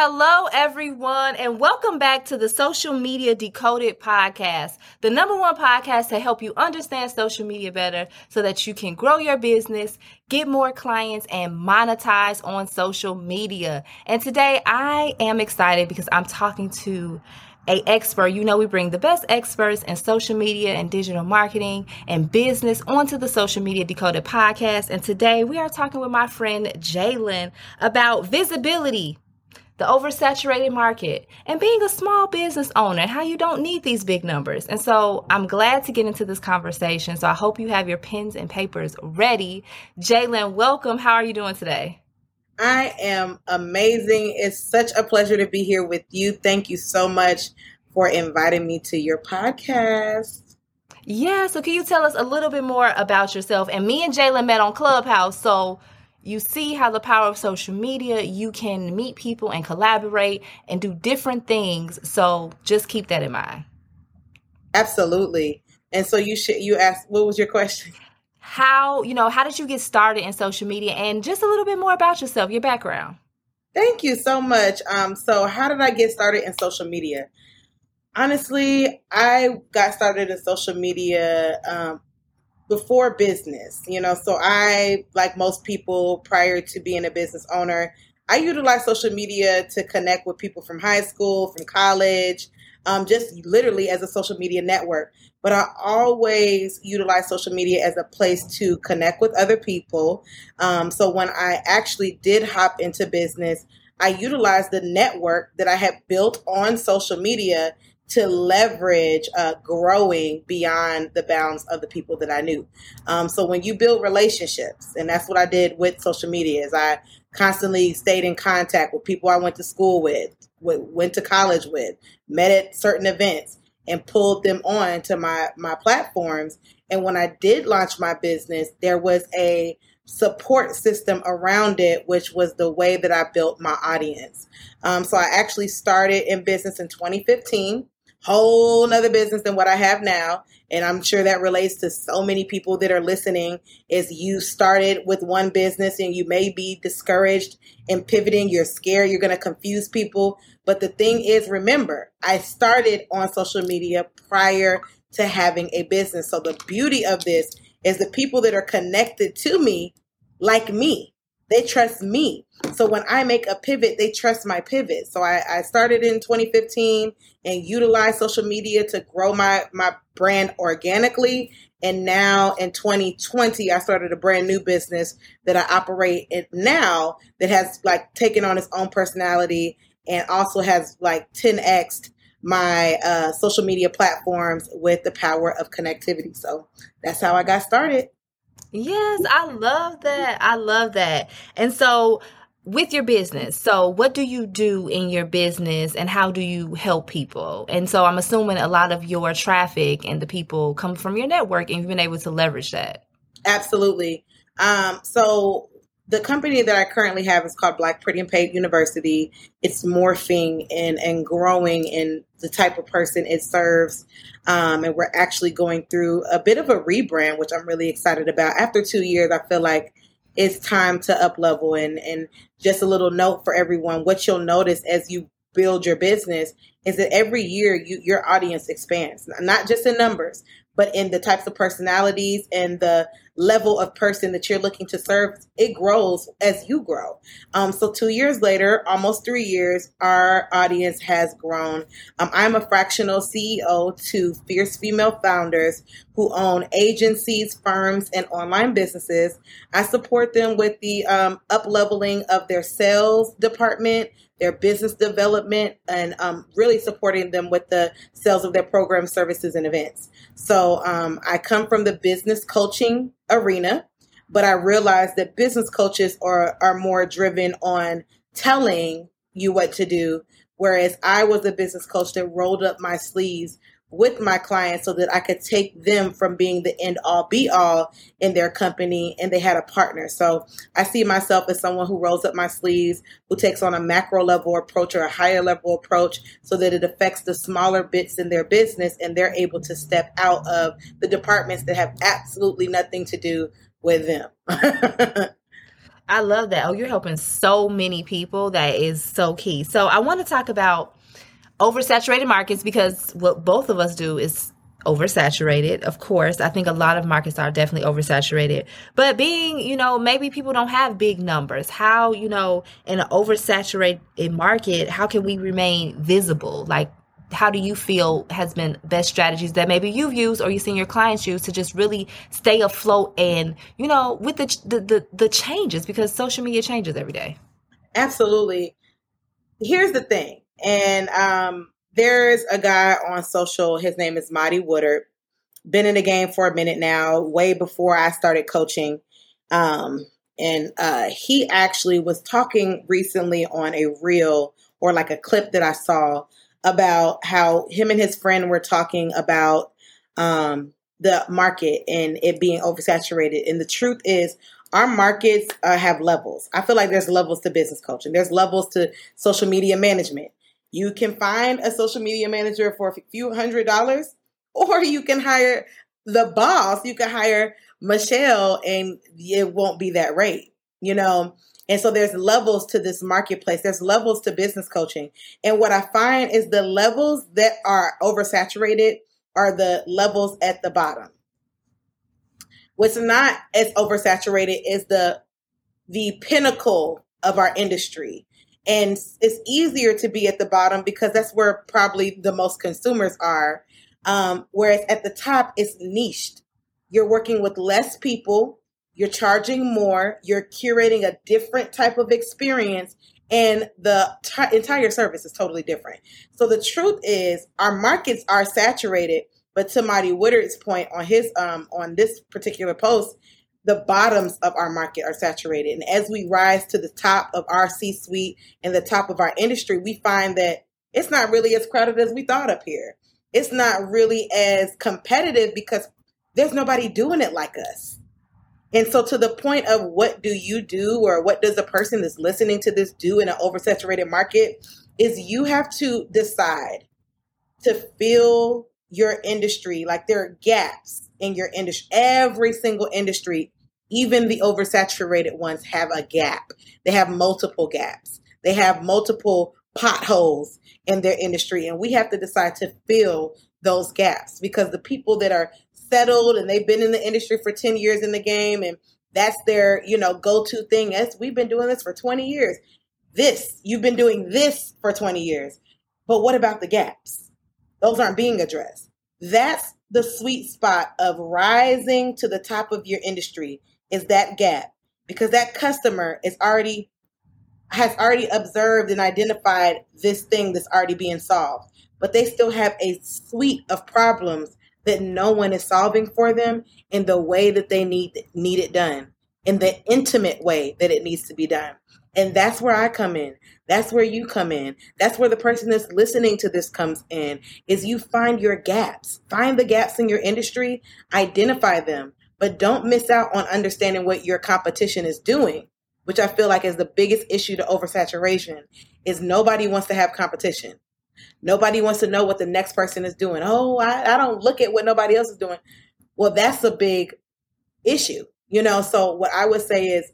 Hello, everyone, and welcome back to the Social Media Decoded podcast, the number one podcast to help you understand social media better so that you can grow your business, get more clients, and monetize on social media. And today I am excited because I'm talking to a expert. You know, we bring the best experts in social media and digital marketing and business onto the Social Media Decoded podcast. And today we are talking with my friend Jalen about visibility the oversaturated market, and being a small business owner, how you don't need these big numbers. And so I'm glad to get into this conversation. So I hope you have your pens and papers ready. Jalen, welcome. How are you doing today? I am amazing. It's such a pleasure to be here with you. Thank you so much for inviting me to your podcast. Yeah, so can you tell us a little bit more about yourself? And me and Jalen met on Clubhouse, so you see how the power of social media, you can meet people and collaborate and do different things. So just keep that in mind. Absolutely. And so you should you asked what was your question? How, you know, how did you get started in social media and just a little bit more about yourself, your background? Thank you so much. Um, so how did I get started in social media? Honestly, I got started in social media um, before business, you know. So I, like most people prior to being a business owner, I utilize social media to connect with people from high school, from college, um, just literally as a social media network. But I always utilize social media as a place to connect with other people. Um, so when I actually did hop into business, I utilized the network that I had built on social media to leverage uh, growing beyond the bounds of the people that I knew. Um, so when you build relationships, and that's what I did with social media, is I constantly stayed in contact with people I went to school with, went to college with, met at certain events, and pulled them on to my my platforms. And when I did launch my business, there was a support system around it, which was the way that I built my audience. Um, so I actually started in business in 2015 whole nother business than what I have now. And I'm sure that relates to so many people that are listening is you started with one business and you may be discouraged in pivoting. You're scared. You're going to confuse people. But the thing is, remember, I started on social media prior to having a business. So the beauty of this is the people that are connected to me like me. They trust me. So when I make a pivot, they trust my pivot. So I, I started in 2015 and utilized social media to grow my, my brand organically. And now in 2020, I started a brand new business that I operate in now that has like taken on its own personality and also has like 10x my uh, social media platforms with the power of connectivity. So that's how I got started. Yes, I love that. I love that. And so, with your business, so what do you do in your business and how do you help people? And so, I'm assuming a lot of your traffic and the people come from your network and you've been able to leverage that. Absolutely. Um, so, the company that I currently have is called Black Pretty and Paid University. It's morphing and, and growing in the type of person it serves. Um, and we're actually going through a bit of a rebrand, which I'm really excited about. After two years, I feel like it's time to up level. And, and just a little note for everyone what you'll notice as you build your business is that every year you, your audience expands, not just in numbers, but in the types of personalities and the level of person that you're looking to serve, it grows as you grow. Um, so two years later, almost three years, our audience has grown. Um, I'm a fractional CEO to fierce female founders who own agencies, firms, and online businesses. I support them with the um, up leveling of their sales department, their business development, and um, really supporting them with the sales of their programs, services, and events. So um, I come from the business coaching arena, but I realized that business coaches are, are more driven on telling you what to do, Whereas I was a business coach that rolled up my sleeves with my clients so that I could take them from being the end all be all in their company and they had a partner. So I see myself as someone who rolls up my sleeves, who takes on a macro level approach or a higher level approach so that it affects the smaller bits in their business and they're able to step out of the departments that have absolutely nothing to do with them. I love that. Oh, you're helping so many people. That is so key. So I want to talk about oversaturated markets because what both of us do is oversaturated of course. I think a lot of markets are definitely oversaturated. But being you know maybe people don't have big numbers how you know in an oversaturated market how can we remain visible? Like how do you feel has been best strategies that maybe you've used or you've seen your clients use to just really stay afloat and you know with the the the, the changes? Because social media changes every day. Absolutely. Here's the thing and um, there's a guy on social. His name is Marty Woodard. Been in the game for a minute now, way before I started coaching. Um, and uh, he actually was talking recently on a reel or like a clip that I saw about how him and his friend were talking about um, the market and it being oversaturated. And the truth is, our markets uh, have levels. I feel like there's levels to business coaching. There's levels to social media management. You can find a social media manager for a few hundred dollars, or you can hire the boss. You can hire Michelle, and it won't be that rate, you know? And so there's levels to this marketplace. There's levels to business coaching. And what I find is the levels that are oversaturated are the levels at the bottom. What's not as oversaturated is the the pinnacle of our industry and it's easier to be at the bottom because that's where probably the most consumers are. Um, whereas at the top, it's niched. You're working with less people, you're charging more, you're curating a different type of experience, and the t- entire service is totally different. So the truth is, our markets are saturated. But to Marty Woodard's point on his um, on this particular post, the bottoms of our market are saturated. And as we rise to the top of our C suite and the top of our industry, we find that it's not really as crowded as we thought up here. It's not really as competitive because there's nobody doing it like us. And so, to the point of what do you do, or what does a person that's listening to this do in an oversaturated market, is you have to decide to fill your industry. Like there are gaps in your industry. Every single industry even the oversaturated ones have a gap. They have multiple gaps. They have multiple potholes in their industry. And we have to decide to fill those gaps because the people that are settled and they've been in the industry for 10 years in the game and that's their, you know, go-to thing. As we've been doing this for 20 years. This, you've been doing this for 20 years. But what about the gaps? Those aren't being addressed. That's the sweet spot of rising to the top of your industry is that gap. Because that customer is already has already observed and identified this thing that's already being solved. But they still have a suite of problems that no one is solving for them in the way that they need need it done in the intimate way that it needs to be done. And that's where i come in. That's where you come in. That's where the person that's listening to this comes in is you find your gaps. Find the gaps in your industry. Identify them but don't miss out on understanding what your competition is doing which i feel like is the biggest issue to oversaturation is nobody wants to have competition. Nobody wants to know what the next person is doing. Oh I, I don't look at what nobody else is doing. Well that's a big issue you know? So what i would say is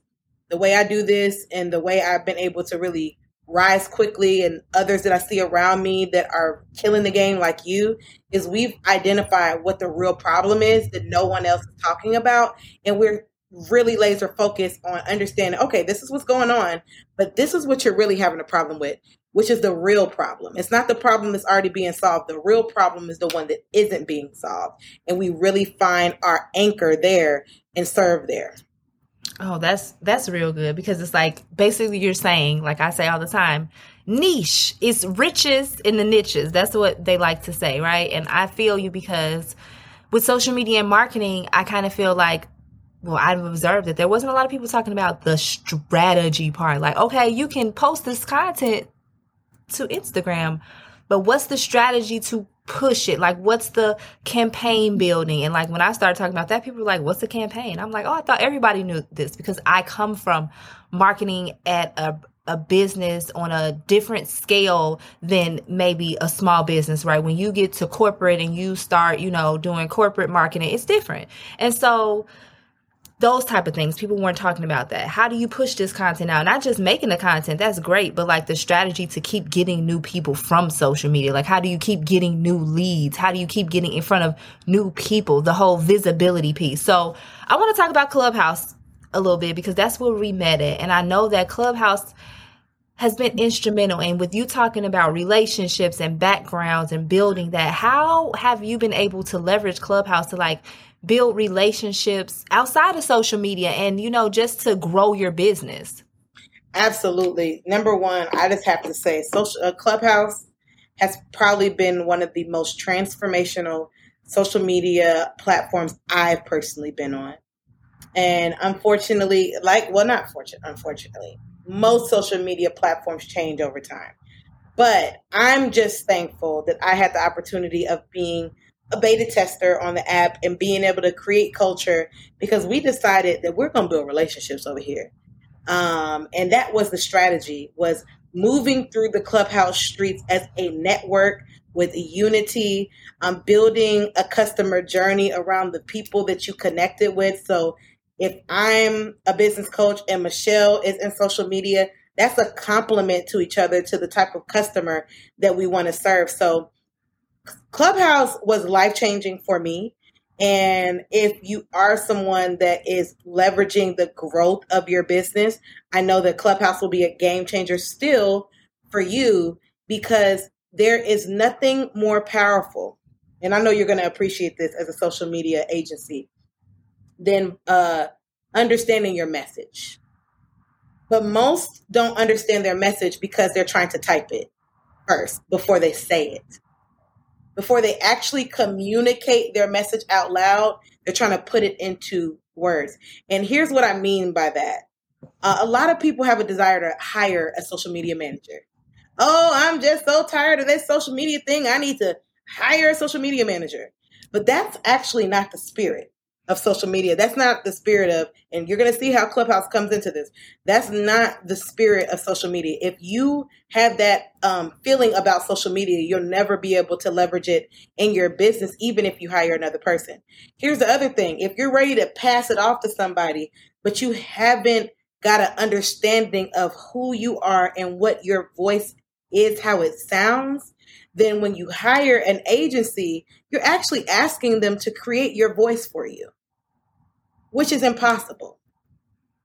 the way i do this and the way i've been able to really rise quickly and others that I see around me that are killing the game like you is we've identified what the real problem is that no one else is talking about. And we're really laser focused on understanding okay this is what's going on but this is what you're really having a problem with which is the real problem. It's not the problem that's already being solved. The real problem is the one that isn't being solved. And we really find our anchor there and serve there Oh, that's that's real good because it's like basically you're saying, like I say all the time, niche is riches in the niches. That's what they like to say, right? And I feel you because with social media and marketing, I kind of feel like well, I've observed that there wasn't a lot of people talking about the strategy part. Like, okay, you can post this content to Instagram. But what's the strategy to push it? Like, what's the campaign building? And like, when I started talking about that, people were like, what's the campaign? I'm like, oh, I thought everybody knew this because I come from marketing at a, a business on a different scale than maybe a small business, right? When you get to corporate and you start, you know, doing corporate marketing, it's different. And so, those type of things. People weren't talking about that. How do you push this content out? Not just making the content that's great but like the strategy to keep getting new people from social media. Like how do you keep getting new leads? How do you keep getting in front of new people? The whole visibility piece. So i want to talk about clubhouse a little bit because that's where we met it and i know that clubhouse has been instrumental and with you talking about relationships and backgrounds and building that. How have you been able to leverage clubhouse to like build relationships outside of social media and, you know, just to grow your business? Absolutely. Number one, I just have to say, social uh, Clubhouse has probably been one of the most transformational social media platforms I've personally been on. And unfortunately, like, well, not fortunate, unfortunately, most social media platforms change over time. But I'm just thankful that I had the opportunity of being a beta tester on the app and being able to create culture because we decided that we're going to build relationships over here. Um, and that was the strategy was moving through the clubhouse streets as a network with unity, um, building a customer journey around the people that you connected with. So if I'm a business coach and Michelle is in social media, that's a compliment to each other to the type of customer that we want to serve. So Clubhouse was life changing for me. And if you are someone that is leveraging the growth of your business, I know that Clubhouse will be a game changer still for you because there is nothing more powerful. And I know you're going to appreciate this as a social media agency than uh, understanding your message. But most don't understand their message because they're trying to type it first before they say it before they actually communicate their message out loud, they're trying to put it into words. And here's what I mean by that. Uh, a lot of people have a desire to hire a social media manager. Oh, I'm just so tired of this social media thing. I need to hire a social media manager. But that's actually not the spirit of social media. That's not the spirit of, and you're going to see how Clubhouse comes into this. That's not the spirit of social media. If you have that um, feeling about social media, you'll never be able to leverage it in your business, even if you hire another person. Here's the other thing if you're ready to pass it off to somebody, but you haven't got an understanding of who you are and what your voice is, how it sounds, then when you hire an agency, you're actually asking them to create your voice for you, which is impossible.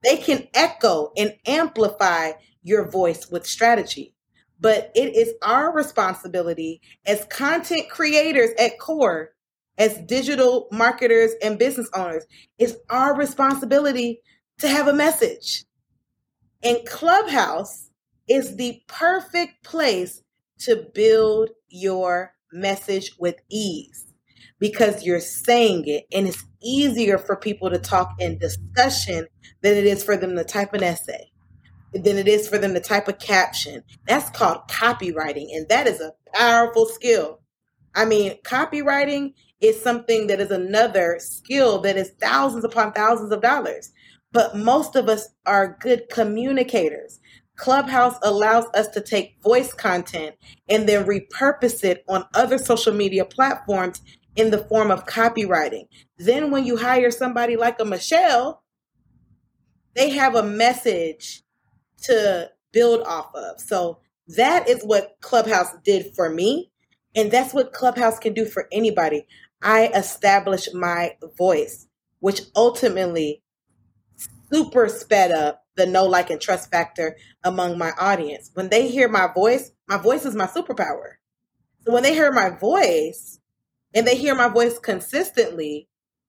They can echo and amplify your voice with strategy, but it is our responsibility as content creators at core, as digital marketers and business owners, it's our responsibility to have a message. And Clubhouse is the perfect place to build your message with ease because you're saying it and it's easier for people to talk in discussion than it is for them to type an essay than it is for them to type a caption. That's called copywriting and that is a powerful skill. I mean copywriting is something that is another skill that is thousands upon thousands of dollars. But most of us are good communicators. Clubhouse allows us to take voice content and then repurpose it on other social media platforms in the form of copywriting. Then, when you hire somebody like a Michelle, they have a message to build off of. So, that is what Clubhouse did for me. And that's what Clubhouse can do for anybody. I established my voice, which ultimately super sped up the know, like, and trust factor among my audience. When they hear my voice, my voice is my superpower. So when they hear my voice and they hear my voice consistently,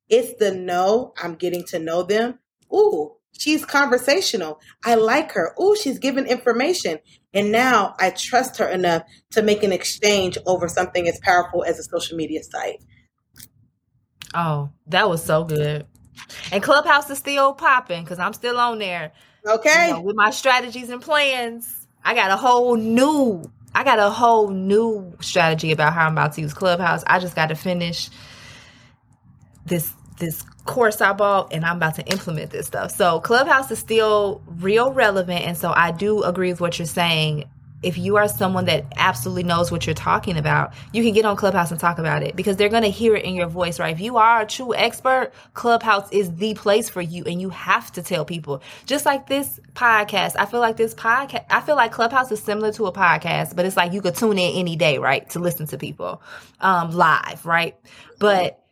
it's the know, I'm getting to know them. Ooh, she's conversational. I like her. Ooh, she's giving information. And now I trust her enough to make an exchange over something as powerful as a social media site. Oh, that was so good. And Clubhouse is still popping because I'm still on there. Okay. You know, with my strategies and plans, I got a whole new I got a whole new strategy about how I'm about to use Clubhouse. I just got to finish this this course I bought and I'm about to implement this stuff. So Clubhouse is still real relevant and so I do agree with what you're saying if you are someone that absolutely knows what you're talking about, you can get on Clubhouse and talk about it because they're going to hear it in your voice, right? If you are a true expert, Clubhouse is the place for you and you have to tell people. Just like this podcast, I feel like this podcast, I feel like Clubhouse is similar to a podcast, but it's like you could tune in any day, right? To listen to people um, live, right? But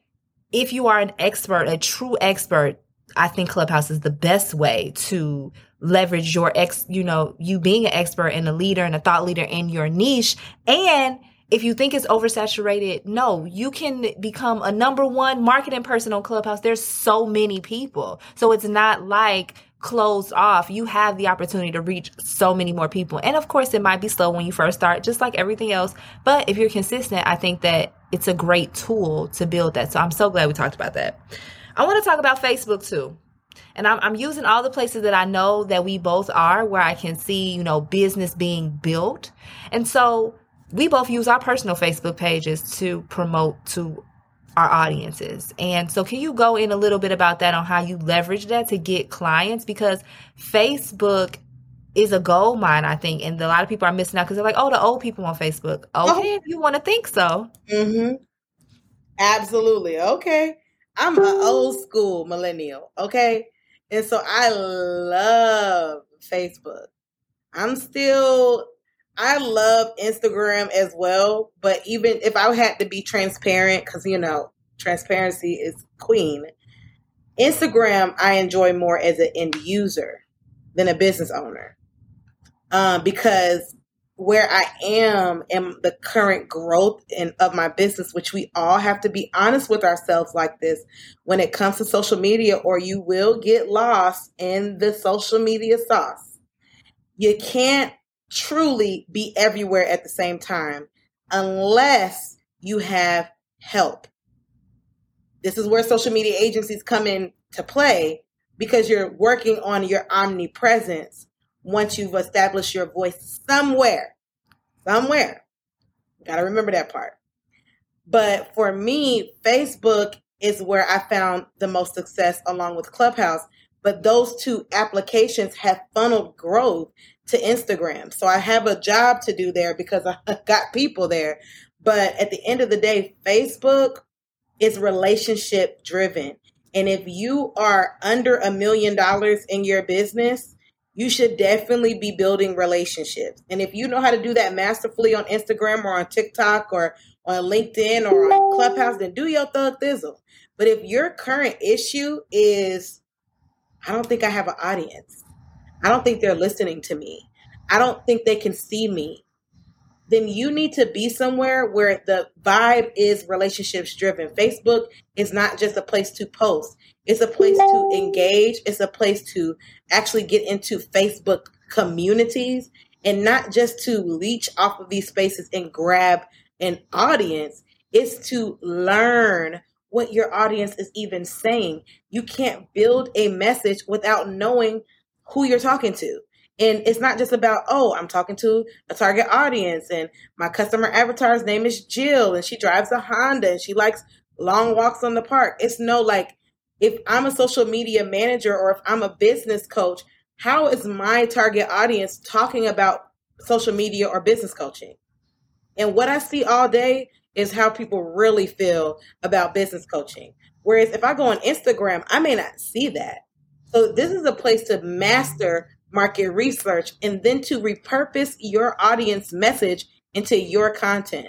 if you are an expert, a true expert, I think Clubhouse is the best way to leverage your ex, you know, you being an expert and a leader and a thought leader in your niche. And if you think it's oversaturated, no, you can become a number one marketing person on Clubhouse. There's so many people. So it's not like closed off. You have the opportunity to reach so many more people. And of course, it might be slow when you first start, just like everything else. But if you're consistent, I think that it's a great tool to build that. So I'm so glad we talked about that. I want to talk about Facebook too and I'm, I'm using all the places that I know that we both are where I can see, you know, business being built. And so we both use our personal Facebook pages to promote to our audiences. And so can you go in a little bit about that on how you leverage that to get clients? Because Facebook is a gold mine, I think. And a lot of people are missing out because they're like, oh, the old people on Facebook. Oh. Okay, oh. if you want to think so. Mm-hmm. Absolutely. Okay. I'm an old school millennial. Okay. And so I love Facebook. I'm still, I love Instagram as well. But even if I had to be transparent, because, you know, transparency is queen, Instagram I enjoy more as an end user than a business owner. Um, because where I am in the current growth in, of my business, which we all have to be honest with ourselves like this when it comes to social media, or you will get lost in the social media sauce. You can't truly be everywhere at the same time unless you have help. This is where social media agencies come in to play because you're working on your omnipresence once you've established your voice somewhere. Somewhere. Got to remember that part. But for me, Facebook is where I found the most success along with Clubhouse. But those two applications have funneled growth to Instagram. So I have a job to do there because I got people there. But at the end of the day, Facebook is relationship driven. And if you are under a million dollars in your business, you should definitely be building relationships. And if you know how to do that masterfully on Instagram or on TikTok or on LinkedIn or on Clubhouse, then do your thug thizzle. But if your current issue is, I don't think I have an audience, I don't think they're listening to me, I don't think they can see me, then you need to be somewhere where the vibe is relationships driven. Facebook is not just a place to post, it's a place to engage, it's a place to actually get into Facebook communities and not just to leech off of these spaces and grab an audience. It's to learn what your audience is even saying. You can't build a message without knowing who you're talking to. And it's not just about, oh, I'm talking to a target audience and my customer avatar's name is Jill and she drives a Honda and she likes long walks on the park. It's no like, if I'm a social media manager or if I'm a business coach, how is my target audience talking about social media or business coaching? And what I see all day is how people really feel about business coaching. Whereas if I go on Instagram, I may not see that. So this is a place to master market research, and then to repurpose your audience message into your content.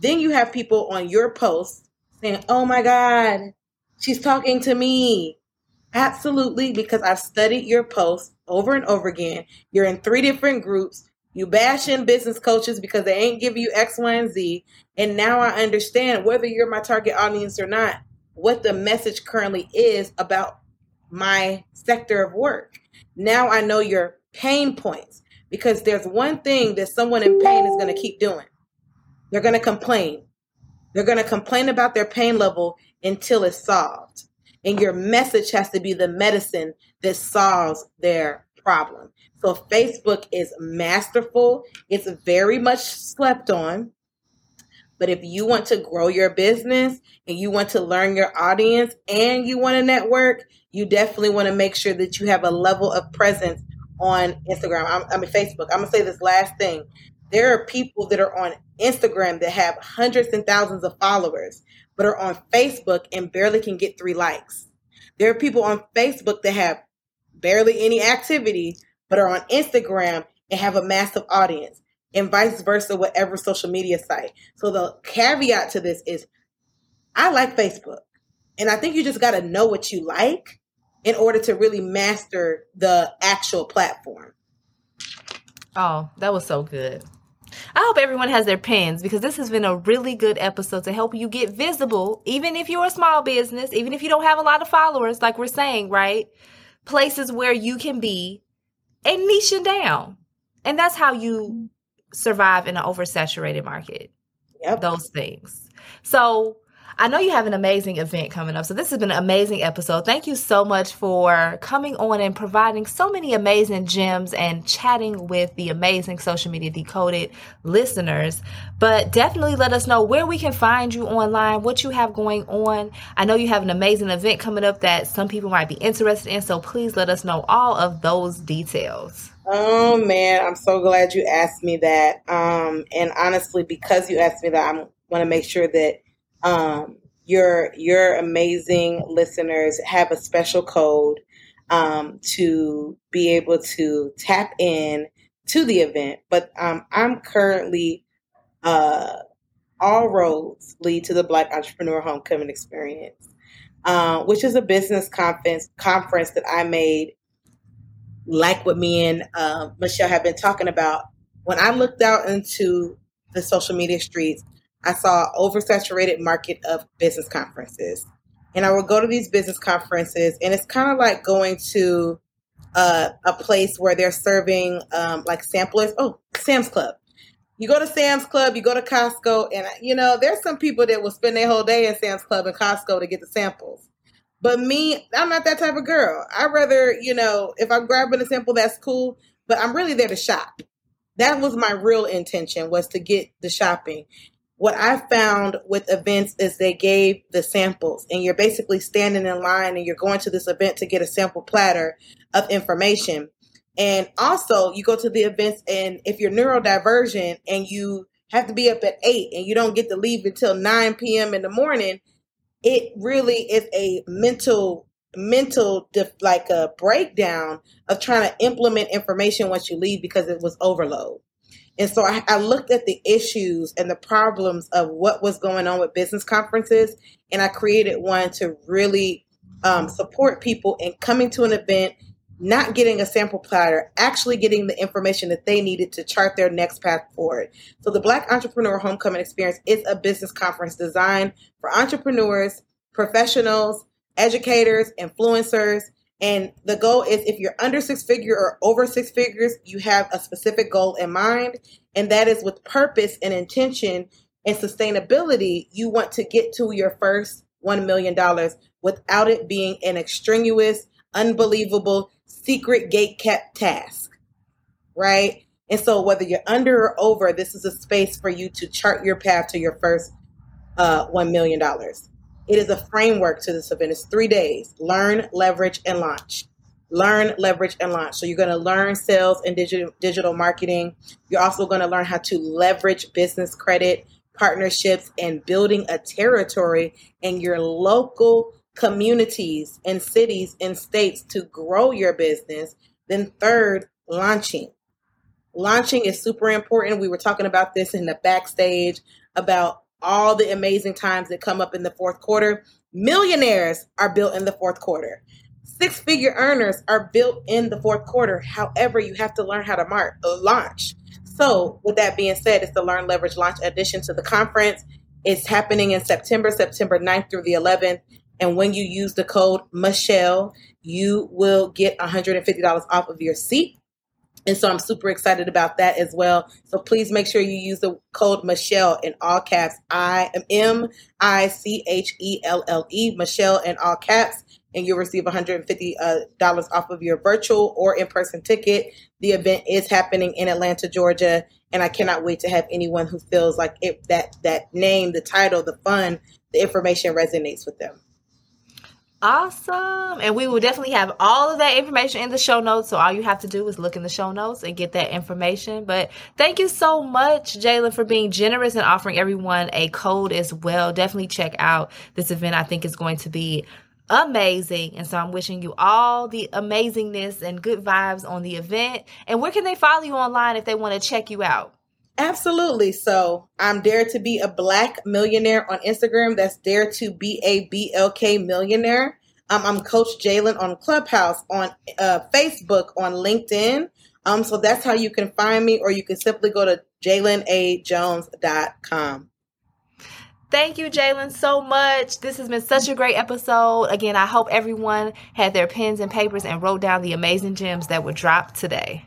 Then you have people on your posts saying, Oh my God, she's talking to me. Absolutely, because I've studied your posts over and over again. You're in three different groups. You bash in business coaches because they ain't give you X, Y, and Z. And now I understand whether you're my target audience or not, what the message currently is about my sector of work. Now I know your pain points because there's one thing that someone in pain is going to keep doing. They're going to complain. They're going to complain about their pain level until it's solved. And your message has to be the medicine that solves their problem. So Facebook is masterful. It's very much slept on. But if you want to grow your business and you want to learn your audience and you want to network, you definitely want to make sure that you have a level of presence on Instagram. I'm, I mean, Facebook. I'm going to say this last thing. There are people that are on Instagram that have hundreds and thousands of followers, but are on Facebook and barely can get three likes. There are people on Facebook that have barely any activity, but are on Instagram and have a massive audience and vice versa, whatever social media site. So the caveat to this is I like Facebook. And I think you just got to know what you like in order to really master the actual platform. Oh, that was so good. I hope everyone has their pens because this has been a really good episode to help you get visible, even if you're a small business, even if you don't have a lot of followers, like we're saying, right? Places where you can be and niching down. And that's how you survive in an oversaturated market. Yep. Those things. So I know you have an amazing event coming up. So this has been an amazing episode. Thank you so much for coming on and providing so many amazing gems and chatting with the amazing social media decoded listeners. But definitely let us know where we can find you online, what you have going on. I know you have an amazing event coming up that some people might be interested in. So please let us know all of those details. Oh man, I'm so glad you asked me that. Um, and honestly, because you asked me that, I want to make sure that um, your your amazing listeners have a special code um, to be able to tap in to the event. But um, I'm currently uh, all roads lead to the Black Entrepreneur Homecoming Experience, uh, which is a business conference conference that I made. Like what me and uh, Michelle have been talking about, when I looked out into the social media streets, I saw oversaturated market of business conferences. And I would go to these business conferences, and it's kind of like going to uh, a place where they're serving um, like samplers. Oh, Sam's Club. You go to Sam's Club, you go to Costco, and you know there's some people that will spend their whole day in Sam's Club and Costco to get the samples. But me, I'm not that type of girl. I rather, you know, if I'm grabbing a sample, that's cool. But I'm really there to shop. That was my real intention was to get the shopping what I found with events is they gave the samples, and you're basically standing in line and you're going to this event to get a sample platter of information. And also, you go to the events, and if you're neurodivergent and you have to be up at eight and you don't get to leave until 9 p.m. in the morning, it really is a mental mental like a breakdown of trying to implement information once you leave because it was overload. And so I, I, looked at the issues and the problems of what was going on with business conferences, and I created one to really um, support people in coming to an event, not getting a sample platter, actually getting the information that they needed to chart their next path forward. So the Black Entrepreneur Homecoming Experience is a business conference designed for entrepreneurs, professionals, educators, influencers, and the goal is if you're under six figure or over six figures, you have a specific goal in mind. And that is with purpose and intention and sustainability, you want to get to your first $1 million without it being an extraneous, unbelievable, secret gate kept task. Right? And so whether you're under or over, this is a space for you to chart your path to your first uh, $1 million. It is a framework to this event. It's three days learn, leverage, and launch. Learn, leverage, and launch. So you're going to learn sales and digital, digital marketing. You're also going to learn how to leverage business credit, partnerships, and building a territory in your local communities and cities and states to grow your business. Then, third, launching. Launching is super important. We were talking about this in the backstage about all the amazing times that come up in the fourth quarter. Millionaires are built in the fourth quarter. Six figure earners are built in the fourth quarter. However, you have to learn how to mark, launch. So, with that being said, it's the Learn Leverage Launch addition to the conference. It's happening in September, September 9th through the 11th. And when you use the code Michelle, you will get $150 off of your seat. And so I'm super excited about that as well. So please make sure you use the code Michelle in all caps. I am M I C H E L L E, Michelle in all caps. and you'll receive $150 uh, off of your virtual or in person ticket. The event is happening in Atlanta, Georgia, and I cannot wait to have anyone who feels like it, that that name, the title, the fun, the information resonates with them. Awesome. And we will definitely have all of that information in the show notes. So all you have to do is look in the show notes and get that information. But thank you so much, Jalen, for being generous and offering everyone a code as well. Definitely check out this event. I think is going to be amazing. And so I'm wishing you all the amazingness and good vibes on the event. And where can they follow you online if they want to check you out? Absolutely. So I'm Dare to Be a Black Millionaire on Instagram. That's Dare to Be a BLK Millionaire. Um, I'm Coach Jalen on Clubhouse, on uh, Facebook, on LinkedIn. Um, so that's how you can find me, or you can simply go to jalenajones.com. Thank you, Jalen, so much. This has been such a great episode. Again, I hope everyone had their pens and papers and wrote down the amazing gems that were dropped today.